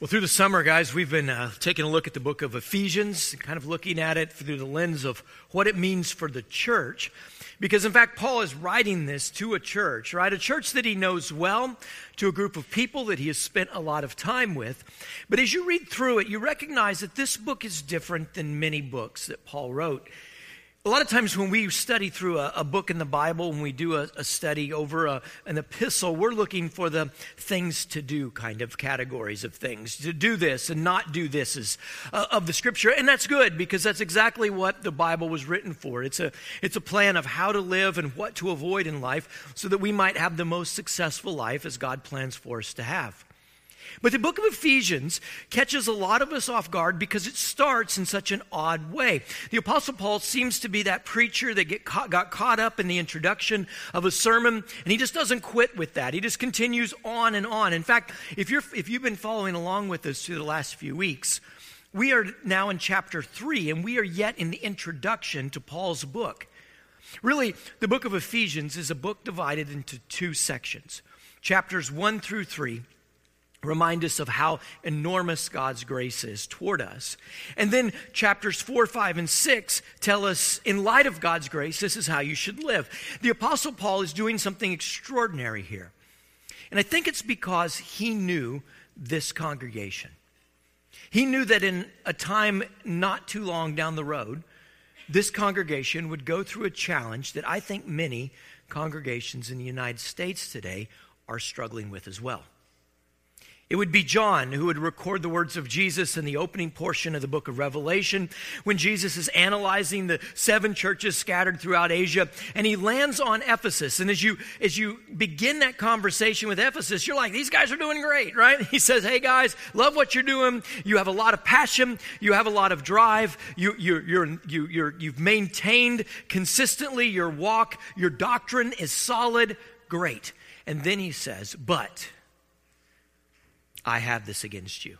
Well, through the summer, guys, we've been uh, taking a look at the book of Ephesians, kind of looking at it through the lens of what it means for the church. Because, in fact, Paul is writing this to a church, right? A church that he knows well, to a group of people that he has spent a lot of time with. But as you read through it, you recognize that this book is different than many books that Paul wrote. A lot of times when we study through a, a book in the Bible, when we do a, a study over a, an epistle, we're looking for the things to do kind of categories of things. To do this and not do this is uh, of the scripture. And that's good because that's exactly what the Bible was written for. It's a, it's a plan of how to live and what to avoid in life so that we might have the most successful life as God plans for us to have. But the book of Ephesians catches a lot of us off guard because it starts in such an odd way. The Apostle Paul seems to be that preacher that get caught, got caught up in the introduction of a sermon, and he just doesn't quit with that. He just continues on and on. In fact, if, you're, if you've been following along with us through the last few weeks, we are now in chapter 3, and we are yet in the introduction to Paul's book. Really, the book of Ephesians is a book divided into two sections chapters 1 through 3 remind us of how enormous God's grace is toward us. And then chapters 4, 5, and 6 tell us, in light of God's grace, this is how you should live. The Apostle Paul is doing something extraordinary here. And I think it's because he knew this congregation. He knew that in a time not too long down the road, this congregation would go through a challenge that I think many congregations in the United States today are struggling with as well. It would be John who would record the words of Jesus in the opening portion of the book of Revelation when Jesus is analyzing the seven churches scattered throughout Asia and he lands on Ephesus. And as you as you begin that conversation with Ephesus, you're like, these guys are doing great, right? He says, Hey guys, love what you're doing. You have a lot of passion, you have a lot of drive, you you you're you you're you've maintained consistently your walk, your doctrine is solid, great. And then he says, But I have this against you.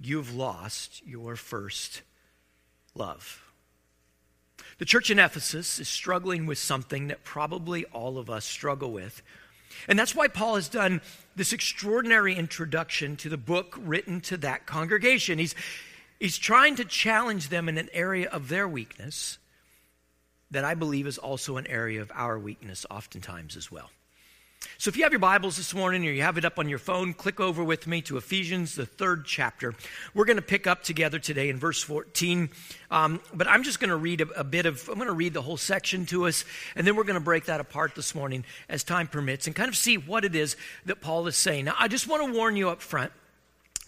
You've lost your first love. The church in Ephesus is struggling with something that probably all of us struggle with. And that's why Paul has done this extraordinary introduction to the book written to that congregation. He's, he's trying to challenge them in an area of their weakness that I believe is also an area of our weakness, oftentimes as well. So if you have your Bibles this morning or you have it up on your phone, click over with me to Ephesians, the third chapter. We're going to pick up together today in verse 14. Um, but I'm just going to read a, a bit of, I'm going to read the whole section to us, and then we're going to break that apart this morning as time permits and kind of see what it is that Paul is saying. Now, I just want to warn you up front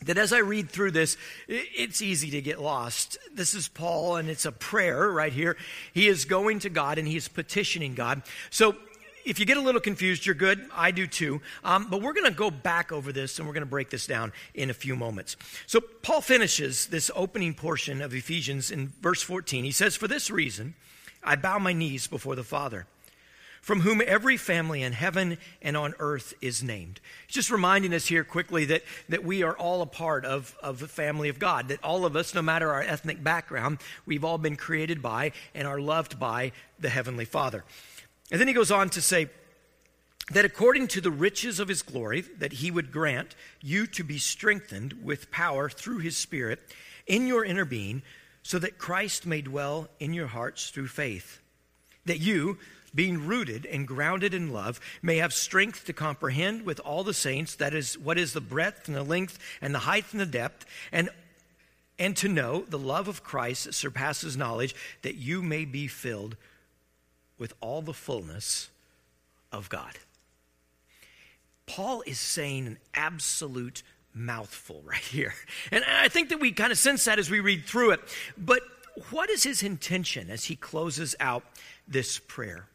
that as I read through this, it's easy to get lost. This is Paul, and it's a prayer right here. He is going to God and he is petitioning God. So if you get a little confused, you're good. I do too. Um, but we're going to go back over this and we're going to break this down in a few moments. So, Paul finishes this opening portion of Ephesians in verse 14. He says, For this reason, I bow my knees before the Father, from whom every family in heaven and on earth is named. Just reminding us here quickly that, that we are all a part of, of the family of God, that all of us, no matter our ethnic background, we've all been created by and are loved by the Heavenly Father. And then he goes on to say, that according to the riches of his glory, that he would grant you to be strengthened with power through his Spirit in your inner being, so that Christ may dwell in your hearts through faith. That you, being rooted and grounded in love, may have strength to comprehend with all the saints that is what is the breadth and the length and the height and the depth, and and to know the love of Christ that surpasses knowledge, that you may be filled with all the fullness of God. Paul is saying an absolute mouthful right here. And I think that we kind of sense that as we read through it. But what is his intention as he closes out this prayer?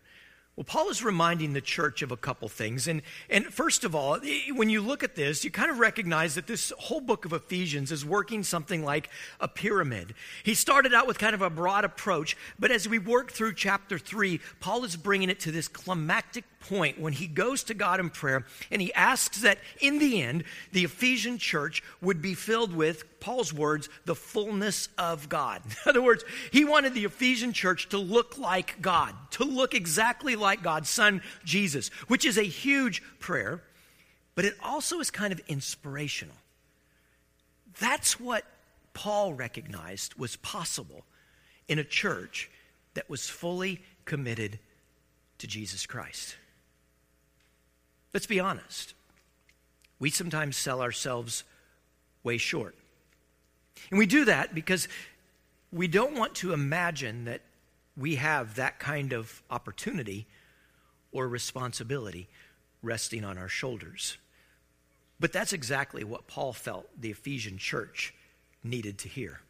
Well, Paul is reminding the church of a couple things. And, and first of all, when you look at this, you kind of recognize that this whole book of Ephesians is working something like a pyramid. He started out with kind of a broad approach, but as we work through chapter three, Paul is bringing it to this climactic point when he goes to God in prayer and he asks that in the end, the Ephesian church would be filled with, Paul's words, the fullness of God. In other words, he wanted the Ephesian church to look like God, to look exactly like God's Son, Jesus, which is a huge prayer, but it also is kind of inspirational. That's what Paul recognized was possible in a church that was fully committed to Jesus Christ. Let's be honest. We sometimes sell ourselves way short. And we do that because we don't want to imagine that we have that kind of opportunity or responsibility resting on our shoulders. But that's exactly what Paul felt the Ephesian church needed to hear.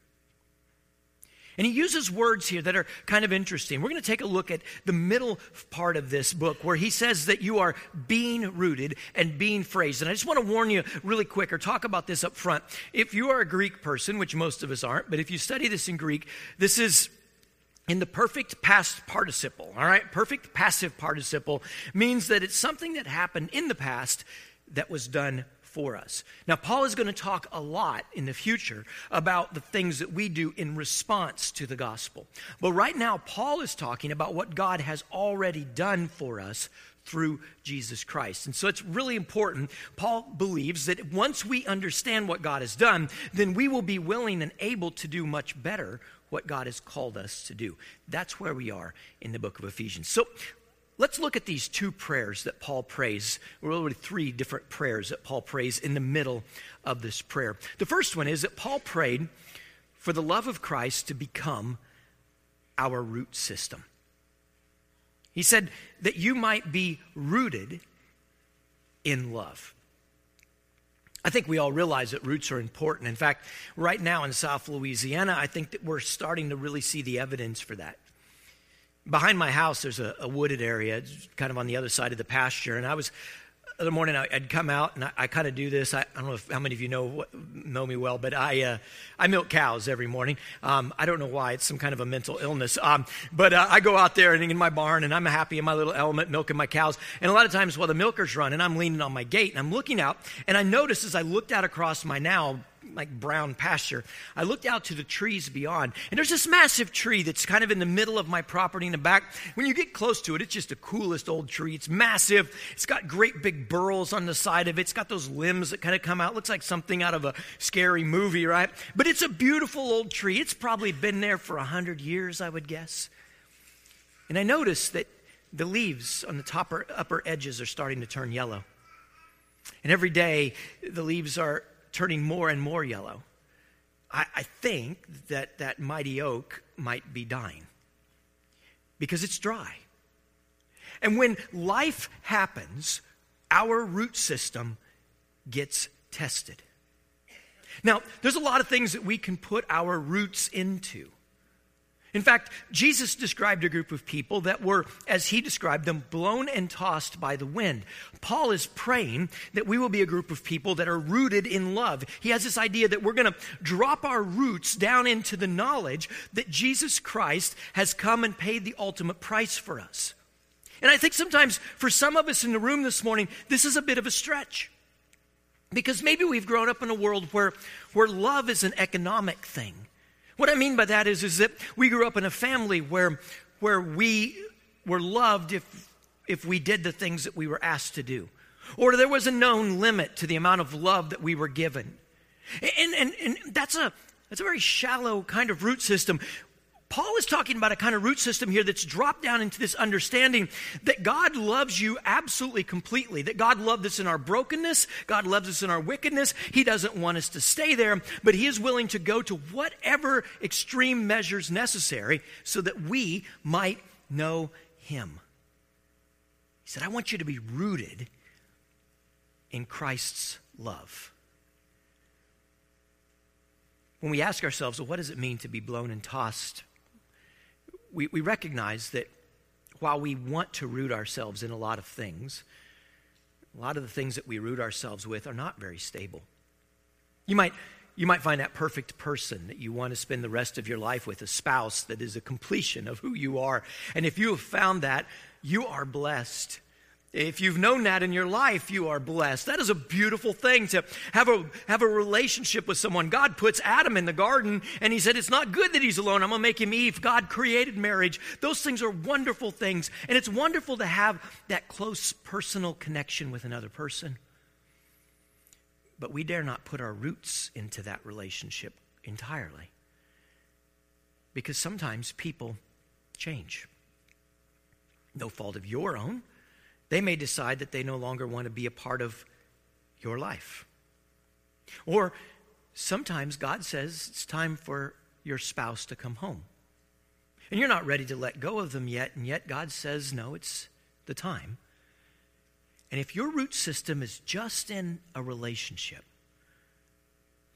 And he uses words here that are kind of interesting. We're going to take a look at the middle part of this book where he says that you are being rooted and being phrased. And I just want to warn you really quick or talk about this up front. If you are a Greek person, which most of us aren't, but if you study this in Greek, this is in the perfect past participle, all right? Perfect passive participle means that it's something that happened in the past that was done for us. Now, Paul is going to talk a lot in the future about the things that we do in response to the gospel. But right now, Paul is talking about what God has already done for us through Jesus Christ. And so it's really important. Paul believes that once we understand what God has done, then we will be willing and able to do much better what God has called us to do. That's where we are in the book of Ephesians. So Let's look at these two prayers that Paul prays. Really, three different prayers that Paul prays in the middle of this prayer. The first one is that Paul prayed for the love of Christ to become our root system. He said that you might be rooted in love. I think we all realize that roots are important. In fact, right now in South Louisiana, I think that we're starting to really see the evidence for that behind my house, there's a, a, wooded area, kind of on the other side of the pasture. And I was, the other morning I'd come out and I, I kind of do this. I, I, don't know if, how many of you know know me well, but I uh, I milk cows every morning. Um, I don't know why; it's some kind of a mental illness. Um, but uh, I go out there and in my barn, and I'm happy in my little element milking my cows. And a lot of times, while the milker's run and I'm leaning on my gate and I'm looking out, and I notice as I looked out across my now like brown pasture. I looked out to the trees beyond, and there's this massive tree that's kind of in the middle of my property in the back. When you get close to it, it's just the coolest old tree. It's massive. It's got great big burls on the side of it. It's got those limbs that kind of come out. It looks like something out of a scary movie, right? But it's a beautiful old tree. It's probably been there for a hundred years, I would guess. And I noticed that the leaves on the top or upper edges are starting to turn yellow. And every day, the leaves are turning more and more yellow. I, I think that that mighty oak might be dying because it's dry. And when life happens, our root system gets tested. Now, there's a lot of things that we can put our roots into. In fact, Jesus described a group of people that were, as he described them, blown and tossed by the wind. Paul is praying that we will be a group of people that are rooted in love. He has this idea that we're going to drop our roots down into the knowledge that Jesus Christ has come and paid the ultimate price for us. And I think sometimes for some of us in the room this morning, this is a bit of a stretch. Because maybe we've grown up in a world where, where love is an economic thing. What I mean by that is, is that we grew up in a family where, where we were loved if, if we did the things that we were asked to do. Or there was a known limit to the amount of love that we were given. And, and, and that's, a, that's a very shallow kind of root system. Paul is talking about a kind of root system here that's dropped down into this understanding that God loves you absolutely completely, that God loved us in our brokenness, God loves us in our wickedness. He doesn't want us to stay there, but He is willing to go to whatever extreme measures necessary so that we might know Him. He said, I want you to be rooted in Christ's love. When we ask ourselves, well, what does it mean to be blown and tossed we, we recognize that while we want to root ourselves in a lot of things, a lot of the things that we root ourselves with are not very stable. You might, you might find that perfect person that you want to spend the rest of your life with, a spouse that is a completion of who you are. And if you have found that, you are blessed. If you've known that in your life, you are blessed. That is a beautiful thing to have a, have a relationship with someone. God puts Adam in the garden and he said, It's not good that he's alone. I'm going to make him Eve. God created marriage. Those things are wonderful things. And it's wonderful to have that close personal connection with another person. But we dare not put our roots into that relationship entirely. Because sometimes people change. No fault of your own. They may decide that they no longer want to be a part of your life. Or sometimes God says it's time for your spouse to come home. And you're not ready to let go of them yet, and yet God says, no, it's the time. And if your root system is just in a relationship,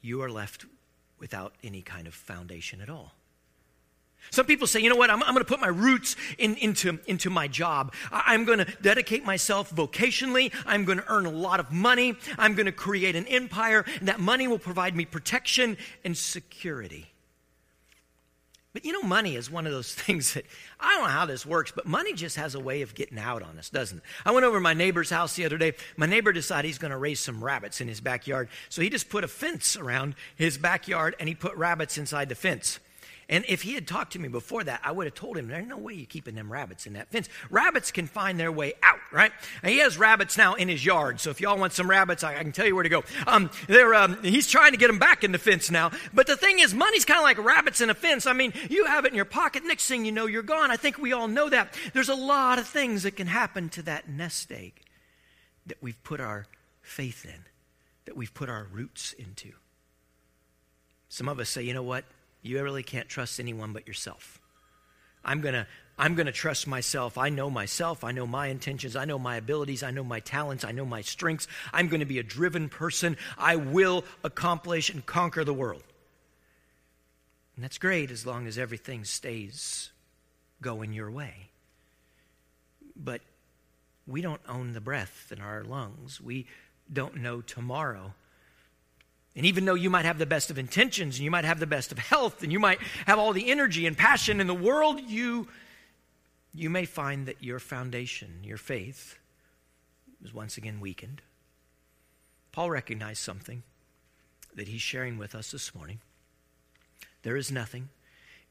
you are left without any kind of foundation at all. Some people say, you know what, I'm, I'm going to put my roots in, into, into my job. I, I'm going to dedicate myself vocationally. I'm going to earn a lot of money. I'm going to create an empire, and that money will provide me protection and security. But you know, money is one of those things that I don't know how this works, but money just has a way of getting out on us, doesn't it? I went over to my neighbor's house the other day. My neighbor decided he's going to raise some rabbits in his backyard. So he just put a fence around his backyard and he put rabbits inside the fence. And if he had talked to me before that, I would have told him, there's no way you're keeping them rabbits in that fence. Rabbits can find their way out, right? And he has rabbits now in his yard. So if y'all want some rabbits, I, I can tell you where to go. Um, they're, um, he's trying to get them back in the fence now. But the thing is, money's kind of like rabbits in a fence. I mean, you have it in your pocket. Next thing you know, you're gone. I think we all know that. There's a lot of things that can happen to that nest egg that we've put our faith in, that we've put our roots into. Some of us say, you know what? You really can't trust anyone but yourself. I'm going to I'm going to trust myself. I know myself. I know my intentions. I know my abilities. I know my talents. I know my strengths. I'm going to be a driven person. I will accomplish and conquer the world. And that's great as long as everything stays going your way. But we don't own the breath in our lungs. We don't know tomorrow. And even though you might have the best of intentions and you might have the best of health and you might have all the energy and passion in the world, you, you may find that your foundation, your faith, is once again weakened. Paul recognized something that he's sharing with us this morning. There is nothing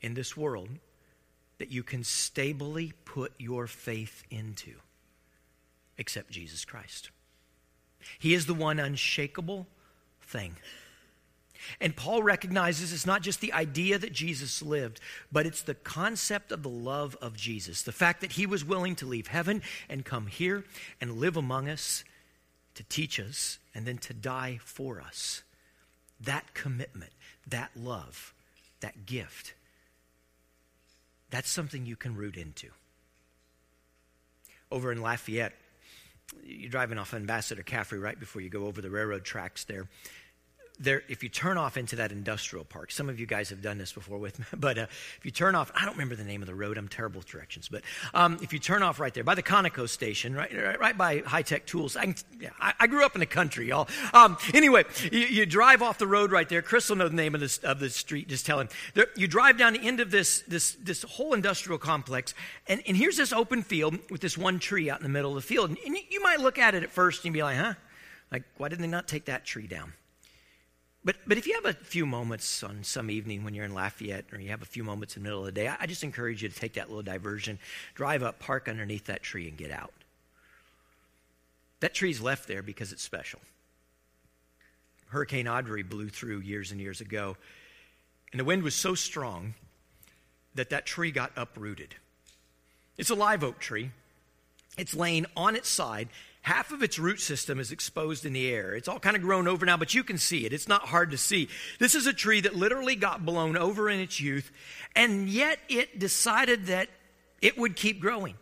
in this world that you can stably put your faith into except Jesus Christ. He is the one unshakable thing. And Paul recognizes it's not just the idea that Jesus lived, but it's the concept of the love of Jesus. The fact that he was willing to leave heaven and come here and live among us to teach us and then to die for us. That commitment, that love, that gift, that's something you can root into. Over in Lafayette, you're driving off Ambassador Caffrey right before you go over the railroad tracks there there, if you turn off into that industrial park, some of you guys have done this before with me, but uh, if you turn off, I don't remember the name of the road, I'm terrible with directions, but um, if you turn off right there by the Conoco station, right, right, right by High Tech Tools, I, can, yeah, I, I, grew up in the country, y'all. Um, anyway, you, you, drive off the road right there. Chris will know the name of, this, of the street, just tell him. There, you drive down the end of this, this, this whole industrial complex, and, and here's this open field with this one tree out in the middle of the field. And, and you might look at it at first and be like, huh? Like, why didn't they not take that tree down? But, but if you have a few moments on some evening when you're in Lafayette or you have a few moments in the middle of the day, I, I just encourage you to take that little diversion, drive up, park underneath that tree, and get out. That tree's left there because it's special. Hurricane Audrey blew through years and years ago, and the wind was so strong that that tree got uprooted. It's a live oak tree. It's laying on its side, half of its root system is exposed in the air. It's all kind of grown over now, but you can see it. It's not hard to see. This is a tree that literally got blown over in its youth, and yet it decided that it would keep growing.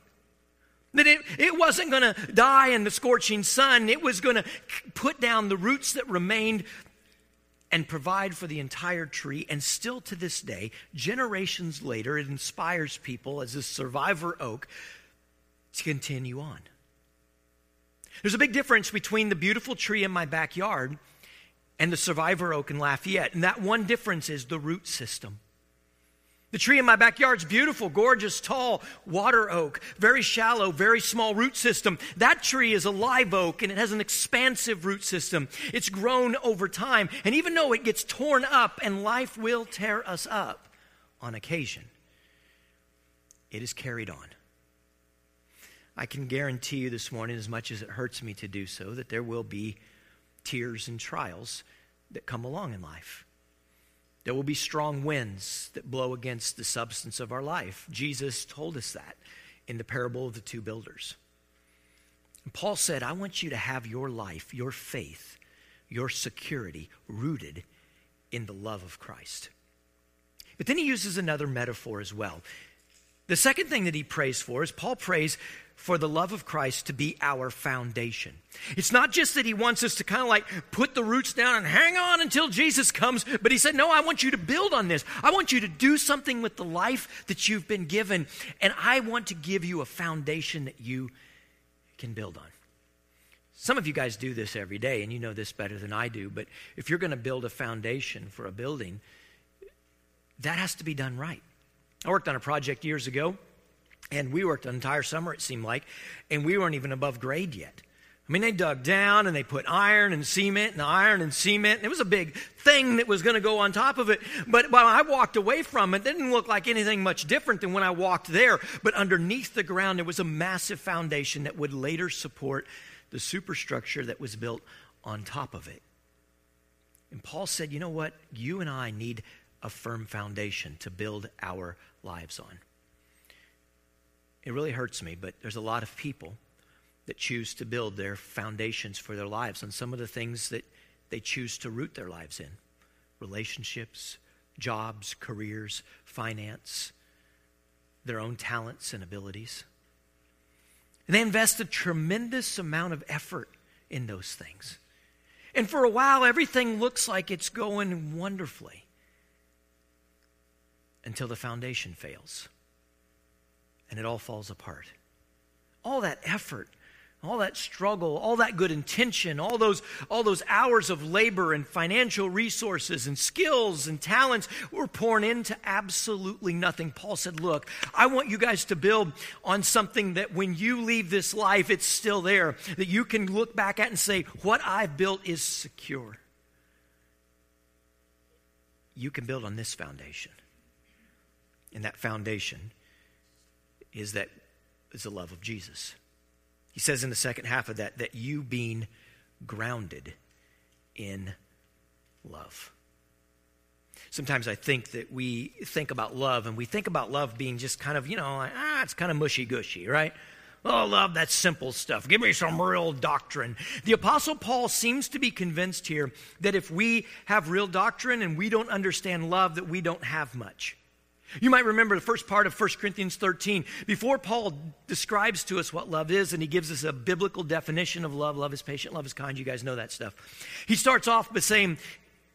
That it, it wasn't going to die in the scorching sun. It was going to put down the roots that remained and provide for the entire tree. And still to this day, generations later, it inspires people as a survivor oak to continue on. There's a big difference between the beautiful tree in my backyard and the survivor oak in Lafayette. And that one difference is the root system. The tree in my backyard is beautiful, gorgeous, tall, water oak, very shallow, very small root system. That tree is a live oak and it has an expansive root system. It's grown over time. And even though it gets torn up and life will tear us up on occasion, it is carried on. I can guarantee you this morning, as much as it hurts me to do so, that there will be tears and trials that come along in life. There will be strong winds that blow against the substance of our life. Jesus told us that in the parable of the two builders. Paul said, I want you to have your life, your faith, your security rooted in the love of Christ. But then he uses another metaphor as well. The second thing that he prays for is Paul prays for the love of Christ to be our foundation. It's not just that he wants us to kind of like put the roots down and hang on until Jesus comes, but he said, No, I want you to build on this. I want you to do something with the life that you've been given, and I want to give you a foundation that you can build on. Some of you guys do this every day, and you know this better than I do, but if you're going to build a foundation for a building, that has to be done right. I worked on a project years ago, and we worked an entire summer, it seemed like, and we weren't even above grade yet. I mean, they dug down and they put iron and cement and iron and cement. And it was a big thing that was going to go on top of it. But when I walked away from it, it didn't look like anything much different than when I walked there. But underneath the ground, there was a massive foundation that would later support the superstructure that was built on top of it. And Paul said, you know what? You and I need a firm foundation to build our lives on. It really hurts me, but there's a lot of people that choose to build their foundations for their lives on some of the things that they choose to root their lives in relationships, jobs, careers, finance, their own talents and abilities. And they invest a tremendous amount of effort in those things. And for a while, everything looks like it's going wonderfully until the foundation fails and it all falls apart. All that effort, all that struggle, all that good intention, all those, all those hours of labor and financial resources and skills and talents were poured into absolutely nothing. Paul said, Look, I want you guys to build on something that when you leave this life, it's still there, that you can look back at and say, What I've built is secure. You can build on this foundation. And that foundation is that is the love of Jesus. He says in the second half of that that you being grounded in love. Sometimes I think that we think about love and we think about love being just kind of, you know, like, ah, it's kind of mushy gushy, right? Oh, love, that's simple stuff. Give me some real doctrine. The Apostle Paul seems to be convinced here that if we have real doctrine and we don't understand love, that we don't have much. You might remember the first part of 1 Corinthians 13. Before Paul describes to us what love is and he gives us a biblical definition of love love is patient, love is kind. You guys know that stuff. He starts off by saying,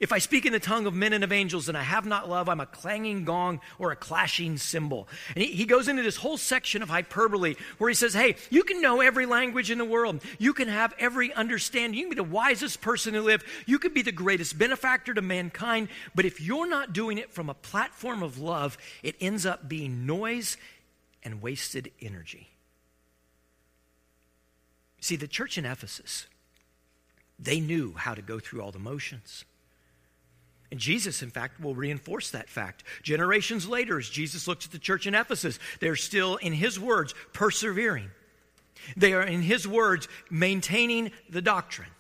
if I speak in the tongue of men and of angels and I have not love, I'm a clanging gong or a clashing cymbal. And he, he, goes into this whole section of hyperbole where he says, Hey, you can know every language in the world. You can have every understanding. You can be the wisest person to live. You could be the greatest benefactor to mankind. But if you're not doing it from a platform of love, it ends up being noise and wasted energy. See, the church in Ephesus, they knew how to go through all the motions. And Jesus, in fact, will reinforce that fact. Generations later, as Jesus looks at the church in Ephesus, they're still, in his words, persevering. They are, in his words, maintaining the doctrine.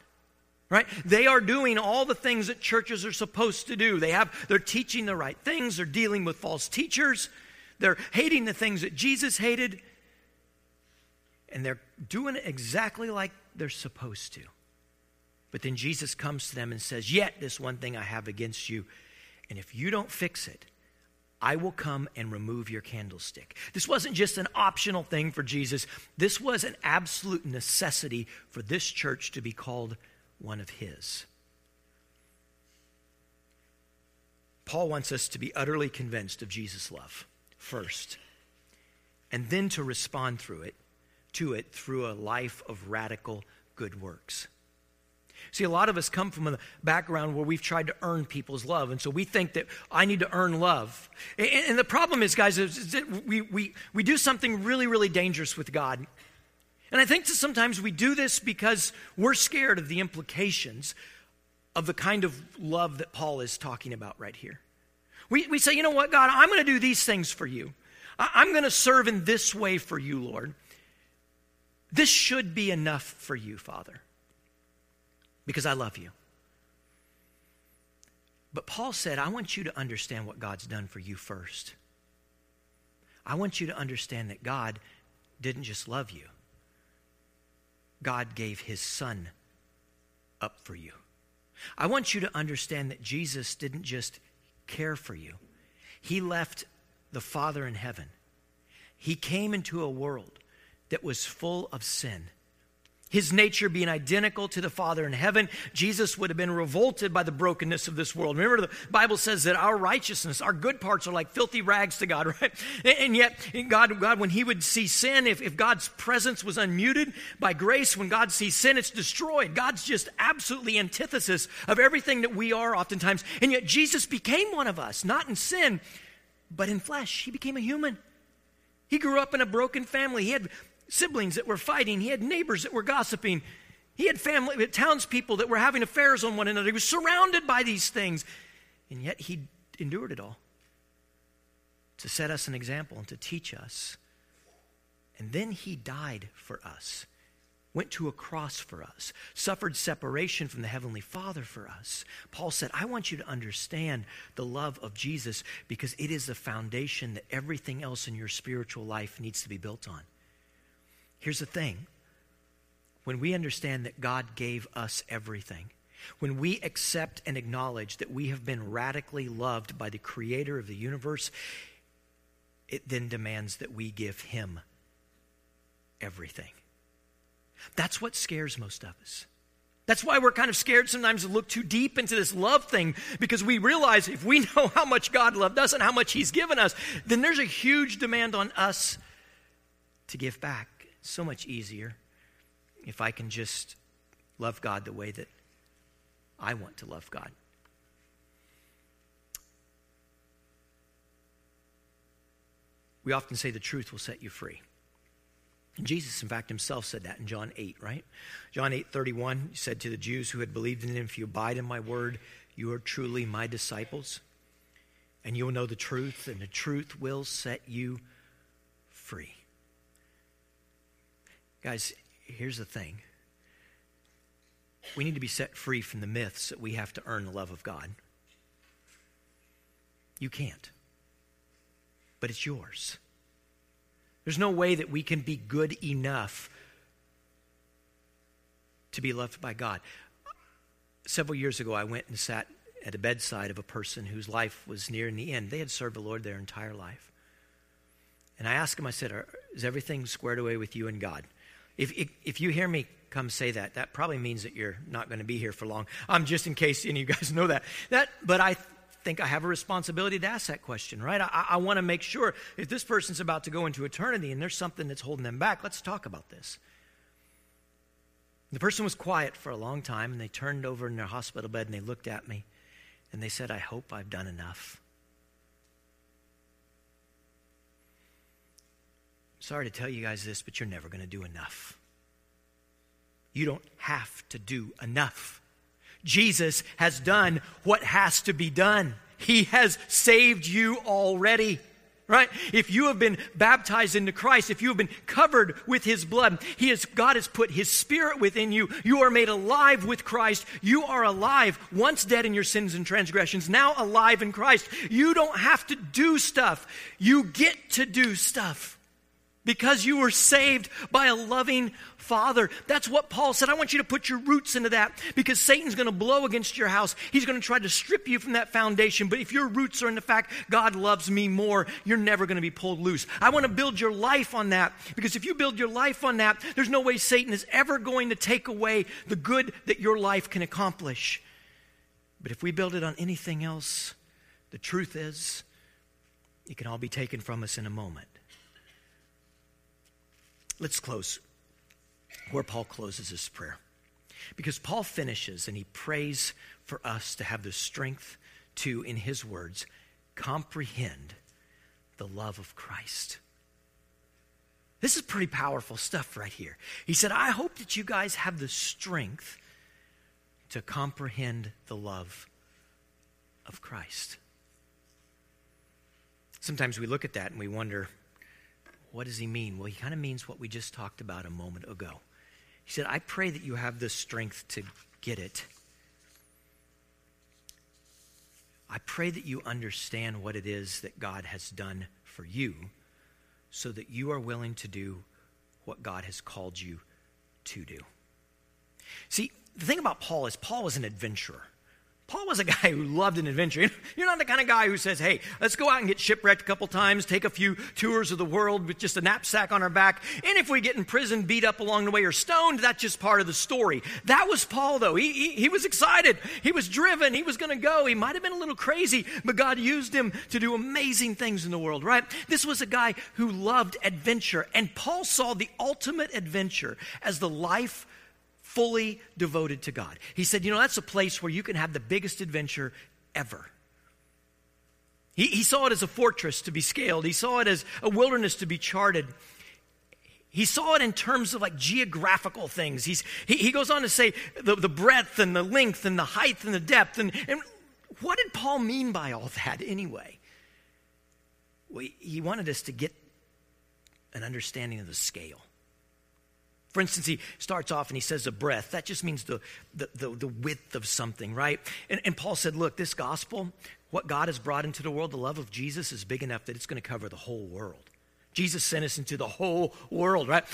Right? They are doing all the things that churches are supposed to do. They have, they're teaching the right things, they're dealing with false teachers, they're hating the things that Jesus hated, and they're doing it exactly like they're supposed to. But then Jesus comes to them and says, Yet this one thing I have against you, and if you don't fix it, I will come and remove your candlestick. This wasn't just an optional thing for Jesus, this was an absolute necessity for this church to be called one of His. Paul wants us to be utterly convinced of Jesus' love first, and then to respond through it to it through a life of radical good works. See, a lot of us come from a background where we've tried to earn people's love. And so we think that I need to earn love. And, and the problem is, guys, is, that we, we, we do something really, really dangerous with God. And I think that sometimes we do this because we're scared of the implications of the kind of love that Paul is talking about right here. We, we say, you know what, God, I'm going to do these things for you. I, I'm going to serve in this way for you, Lord. This should be enough for you, Father. Because I love you. But Paul said, I want you to understand what God's done for you first. I want you to understand that God didn't just love you, God gave his son up for you. I want you to understand that Jesus didn't just care for you, he left the Father in heaven. He came into a world that was full of sin his nature being identical to the Father in heaven, Jesus would have been revolted by the brokenness of this world. Remember, the Bible says that our righteousness, our good parts, are like filthy rags to God, right? And yet, God, God when He would see sin, if, if God's presence was unmuted by grace, when God sees sin, it's destroyed. God's just absolutely antithesis of everything that we are oftentimes. And yet, Jesus became one of us, not in sin, but in flesh. He became a human. He grew up in a broken family. He had siblings that were fighting. He had neighbors that were gossiping. He had family, townspeople that were having affairs on one another. He was surrounded by these things. And yet he endured it all to set us an example and to teach us. And then he died for us, went to a cross for us, suffered separation from the Heavenly Father for us. Paul said, I want you to understand the love of Jesus because it is the foundation that everything else in your spiritual life needs to be built on. Here's the thing when we understand that God gave us everything, when we accept and acknowledge that we have been radically loved by the creator of the universe, it then demands that we give him everything. That's what scares most of us. That's why we're kind of scared sometimes to look too deep into this love thing because we realize if we know how much God loved us and how much He's given us, then there's a huge demand on us to give back so much easier if I can just love God the way that I want to love God. We often say the truth will set you free. And Jesus, in fact, himself said that in John 8, right? John 8 31, he said to the Jews who had believed in him, If you abide in my word, you are truly my disciples, and you will know the truth, and the truth will set you free. Guys, here's the thing we need to be set free from the myths that we have to earn the love of God. You can't, but it's yours. There's no way that we can be good enough to be loved by God. Several years ago, I went and sat at the bedside of a person whose life was nearing the end. They had served the Lord their entire life. And I asked him, I said, Is everything squared away with you and God? If, if, if you hear me come say that, that probably means that you're not going to be here for long. I'm um, just in case any of you guys know that. that but I think I have a responsibility to ask that question, right? I, I want to make sure if this person's about to go into eternity and there's something that's holding them back, let's talk about this. The person was quiet for a long time and they turned over in their hospital bed and they looked at me and they said, I hope I've done enough. Sorry to tell you guys this, but you're never going to do enough. You don't have to do enough. Jesus has done what has to be done. He has saved you already. Right? If you have been baptized into Christ, if you have been covered with his blood, he has, God has put his spirit within you. You are made alive with Christ. You are alive, once dead in your sins and transgressions, now alive in Christ. You don't have to do stuff. You get to do stuff because you were saved by a loving father. That's what Paul said. I want you to put your roots into that because Satan's going to blow against your house. He's going to try to strip you from that foundation. But if your roots are in the fact, God loves me more, you're never going to be pulled loose. I want to build your life on that because if you build your life on that, there's no way Satan is ever going to take away the good that your life can accomplish. But if we build it on anything else, the truth is, it can all be taken from us in a moment. Let's close where Paul closes his prayer. Because Paul finishes and he prays for us to have the strength to, in his words, comprehend the love of Christ. This is pretty powerful stuff right here. He said, I hope that you guys have the strength to comprehend the love of Christ. Sometimes we look at that and we wonder, what does he mean? Well, he kind of means what we just talked about a moment ago. He said, I pray that you have the strength to get it. I pray that you understand what it is that God has done for you so that you are willing to do what God has called you to do. See, the thing about Paul is, Paul was an adventurer. Paul was a guy who loved an adventure. You're not the kind of guy who says, hey, let's go out and get shipwrecked a couple times, take a few tours of the world with just a knapsack on our back, and if we get in prison, beat up along the way, or stoned, that's just part of the story. That was Paul, though. He, he, he was excited. He was driven. He was going to go. He might have been a little crazy, but God used him to do amazing things in the world, right? This was a guy who loved adventure, and Paul saw the ultimate adventure as the life fully devoted to God. He said, You know, that's a place where you can have the biggest adventure ever. He, he saw it as a fortress to be scaled, he saw it as a wilderness to be charted. He saw it in terms of like geographical things. He's, he, he goes on to say the, the breadth and the length and the height and the depth. And, and what did Paul mean by all that anyway? Well, he wanted us to get an understanding of the scale. For instance, he starts off and he says a breath. That just means the, the, the, the width of something, right? And, and Paul said, look, this gospel, what God has brought into the world, the love of Jesus is big enough that it's going to cover the whole world. Jesus sent us into the whole world, right?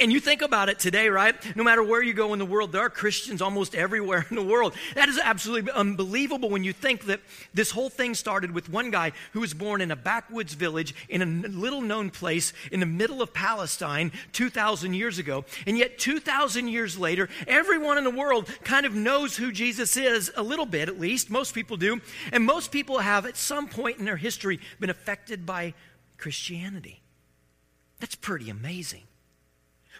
And you think about it today, right? No matter where you go in the world, there are Christians almost everywhere in the world. That is absolutely unbelievable when you think that this whole thing started with one guy who was born in a backwoods village in a little known place in the middle of Palestine 2,000 years ago. And yet, 2,000 years later, everyone in the world kind of knows who Jesus is, a little bit at least. Most people do. And most people have, at some point in their history, been affected by Christianity. That's pretty amazing.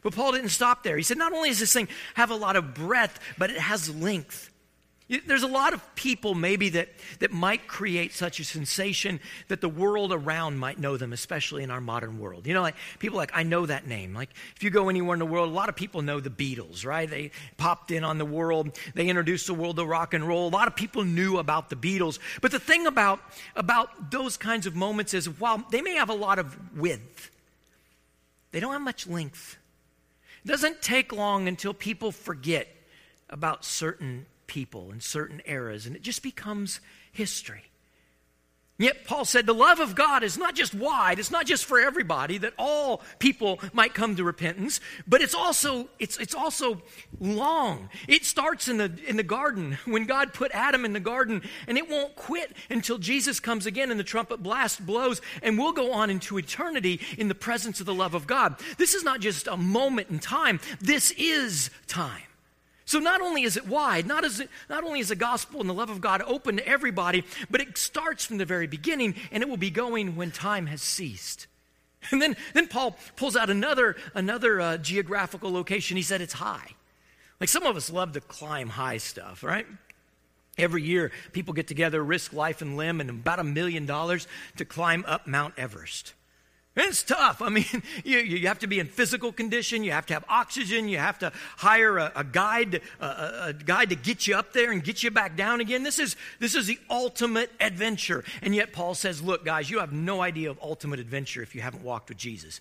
But Paul didn't stop there. He said, not only does this thing have a lot of breadth, but it has length. There's a lot of people maybe that, that might create such a sensation that the world around might know them, especially in our modern world. You know, like people like, I know that name. Like if you go anywhere in the world, a lot of people know the Beatles, right? They popped in on the world. They introduced the world to rock and roll. A lot of people knew about the Beatles. But the thing about, about those kinds of moments is while they may have a lot of width, they don't have much length. It doesn't take long until people forget about certain people and certain eras, and it just becomes history. Yet Paul said the love of God is not just wide, it's not just for everybody that all people might come to repentance, but it's also it's it's also long. It starts in the in the garden when God put Adam in the garden and it won't quit until Jesus comes again and the trumpet blast blows and we'll go on into eternity in the presence of the love of God. This is not just a moment in time. This is time. So not only is it wide, not, is it, not only is the gospel and the love of God open to everybody, but it starts from the very beginning and it will be going when time has ceased. And then, then Paul pulls out another, another uh, geographical location. He said it's high. Like some of us love to climb high stuff, right? Every year, people get together, risk life and limb, and about a million dollars to climb up Mount Everest. It's tough. I mean, you, you have to be in physical condition. You have to have oxygen. You have to hire a, a guide, a, a, guide to get you up there and get you back down again. This is, this is the ultimate adventure. And yet Paul says, look, guys, you have no idea of ultimate adventure if you haven't walked with Jesus.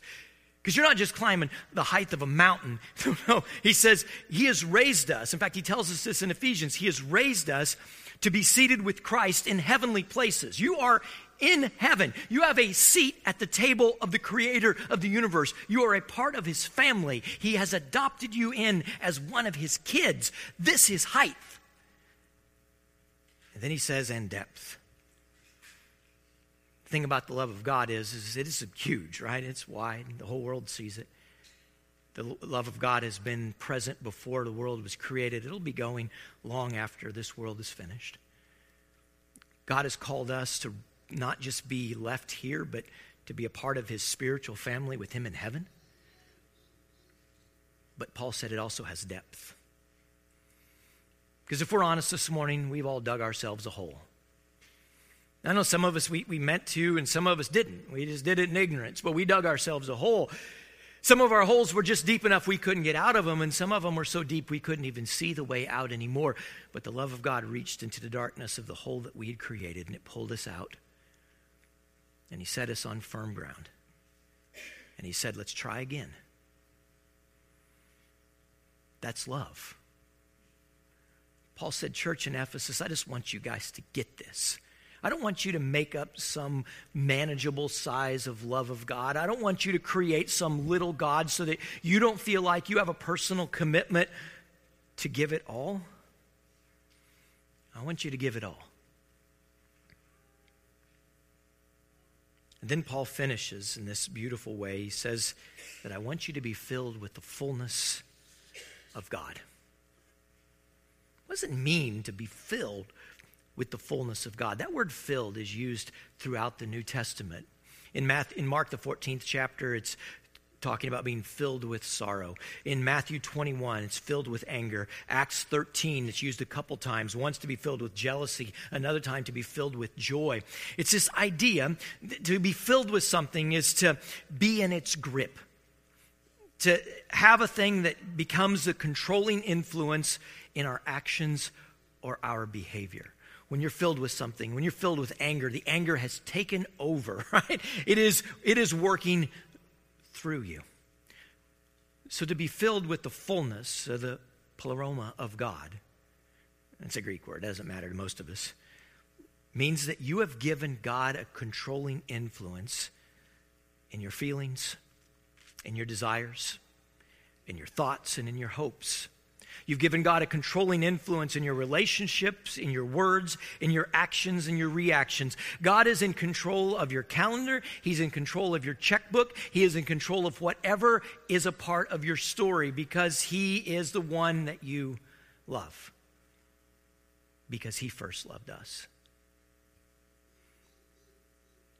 Because you're not just climbing the height of a mountain. no, he says he has raised us. In fact, he tells us this in Ephesians. He has raised us to be seated with Christ in heavenly places. You are in heaven. You have a seat at the table of the creator of the universe. You are a part of his family. He has adopted you in as one of his kids. This is height. And then he says, and depth. The thing about the love of God is, is it is huge, right? It's wide. The whole world sees it. The love of God has been present before the world was created. It'll be going long after this world is finished. God has called us to not just be left here, but to be a part of his spiritual family with him in heaven. But Paul said it also has depth. Because if we're honest this morning, we've all dug ourselves a hole. I know some of us we, we meant to, and some of us didn't. We just did it in ignorance, but we dug ourselves a hole. Some of our holes were just deep enough we couldn't get out of them, and some of them were so deep we couldn't even see the way out anymore. But the love of God reached into the darkness of the hole that we had created, and it pulled us out and he set us on firm ground. And he said, Let's try again. That's love. Paul said, Church in Ephesus, I just want you guys to get this. I don't want you to make up some manageable size of love of God. I don't want you to create some little God so that you don't feel like you have a personal commitment to give it all. I want you to give it all. And then Paul finishes in this beautiful way. He says that I want you to be filled with the fullness of God. What does it mean to be filled with the fullness of God? That word filled is used throughout the New Testament. In, Math, in Mark, the 14th chapter, it's talking about being filled with sorrow. In Matthew 21, it's filled with anger. Acts 13, it's used a couple times, once to be filled with jealousy, another time to be filled with joy. It's this idea to be filled with something is to be in its grip, to have a thing that becomes a controlling influence in our actions or our behavior when you're filled with something, when you're filled with anger, the anger has taken over, right? It is, it is working through you. So to be filled with the fullness of the pleroma of God, that's a Greek word, doesn't matter to most of us, means that you have given God a controlling influence in your feelings, in your desires, in your thoughts, and in your hopes. You've given God a controlling influence in your relationships, in your words, in your actions, and your reactions. God is in control of your calendar. He's in control of your checkbook. He is in control of whatever is a part of your story because He is the one that you love. Because He first loved us.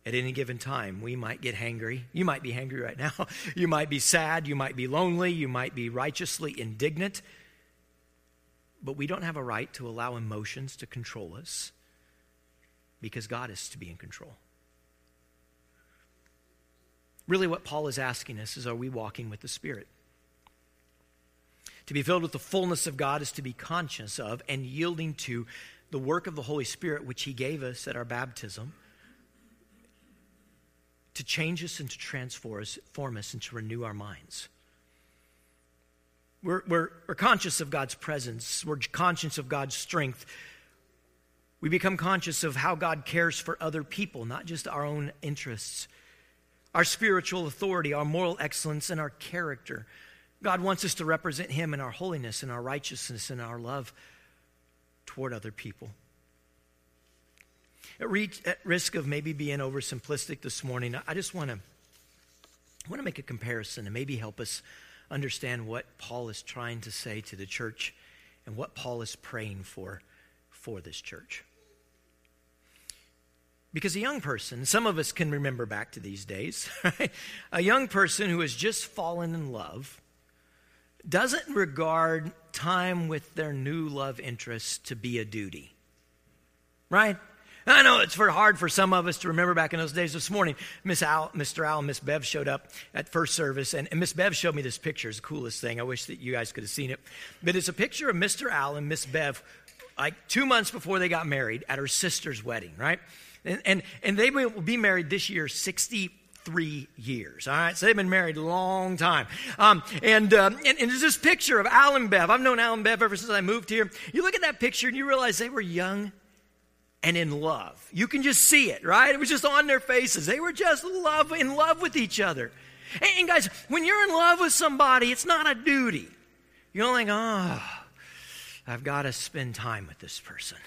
At any given time, we might get hangry. You might be hangry right now. You might be sad. You might be lonely. You might be righteously indignant. But we don't have a right to allow emotions to control us because God is to be in control. Really, what Paul is asking us is are we walking with the Spirit? To be filled with the fullness of God is to be conscious of and yielding to the work of the Holy Spirit, which He gave us at our baptism, to change us and to transform us, form us and to renew our minds. We're, we're, we're conscious of God's presence, we're conscious of God's strength. We become conscious of how God cares for other people, not just our own interests. Our spiritual authority, our moral excellence, and our character. God wants us to represent Him in our holiness, in our righteousness, in our love toward other people. At, re- at risk of maybe being oversimplistic this morning, I just want to want to make a comparison and maybe help us understand what Paul is trying to say to the church and what Paul is praying for for this church. Because a young person, some of us can remember back to these days, right? a young person who has just fallen in love doesn't regard time with their new love interest to be a duty. Right? I know it's for hard for some of us to remember back in those days. This morning, Miss Al, Mr. Al and Miss Bev showed up at first service, and, and Miss Bev showed me this picture. It's the coolest thing. I wish that you guys could have seen it. But it's a picture of Mr. Al and Miss Bev, like two months before they got married at her sister's wedding, right? And, and, and they will be married this year 60 three years. All right, so they've been married a long time. Um, and, um, and, and there's this picture of Al and Bev. I've known Al and Bev ever since I moved here. You look at that picture and you realize they were young and in love. You can just see it, right? It was just on their faces. They were just love in love with each other. And, guys, when you're in love with somebody, it's not a duty. You're like, oh, I've got to spend time with this person.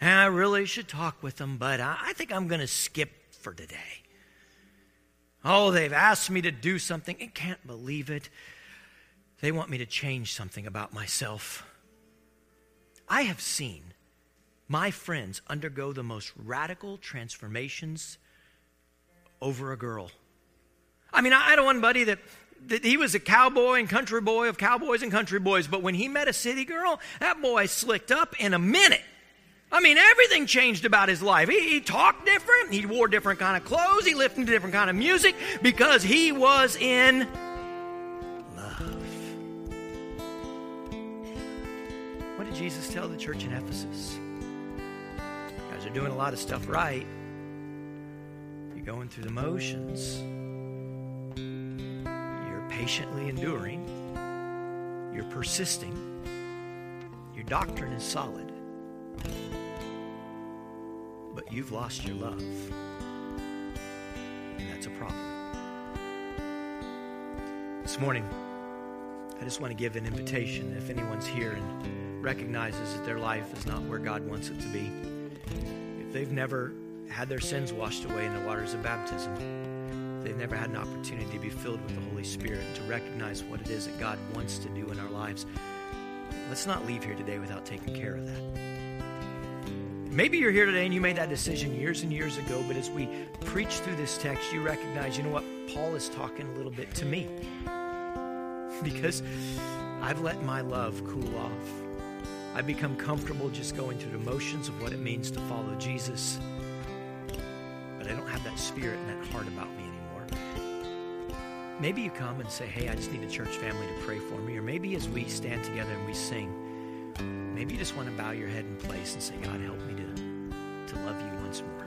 And I really should talk with them, but I, I think I'm going to skip for today. Oh, they've asked me to do something. I can't believe it. They want me to change something about myself. I have seen my friends undergo the most radical transformations over a girl. I mean, I had one buddy that, that he was a cowboy and country boy of cowboys and country boys, but when he met a city girl, that boy slicked up in a minute. I mean, everything changed about his life. He, he, talked different. He wore different kind of clothes. He listened to different kind of music because he was in love. What did Jesus tell the church in Ephesus? Are doing a lot of stuff right. You're going through the motions. You're patiently enduring. You're persisting. You're doctrine is solid, but you've lost your love. And that's a problem. This morning, I just want to give an invitation if anyone's here and recognizes that their life is not where God wants it to be. If they've never had their sins washed away in the waters of baptism, they've never had an opportunity to be filled with the Holy Spirit to recognize what it is that God wants to do in our lives, let's not leave here today without taking care of that. Maybe you're here today and you made that decision years and years ago, but as we preach through this text, you recognize, you know what? Paul is talking a little bit to me. Because I've let my love cool off. I've become comfortable just going through the motions of what it means to follow Jesus. But I don't have that spirit and that heart about me anymore. Maybe you come and say, Hey, I just need a church family to pray for me. Or maybe as we stand together and we sing, maybe you just want to bow your head in place and say, God, help me to, to love you once more.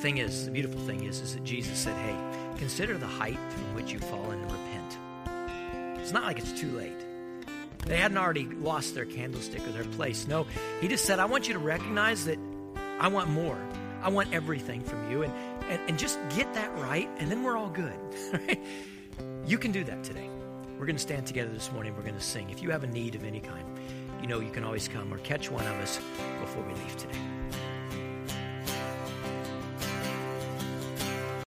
Thing is, the beautiful thing is, is that Jesus said, Hey, consider the height from which you've fallen and repent. It's not like it's too late. They hadn't already lost their candlestick or their place. No, he just said, I want you to recognize that I want more. I want everything from you. And, and, and just get that right, and then we're all good. You can do that today. We're going to stand together this morning. We're going to sing. If you have a need of any kind, you know you can always come or catch one of us before we leave today.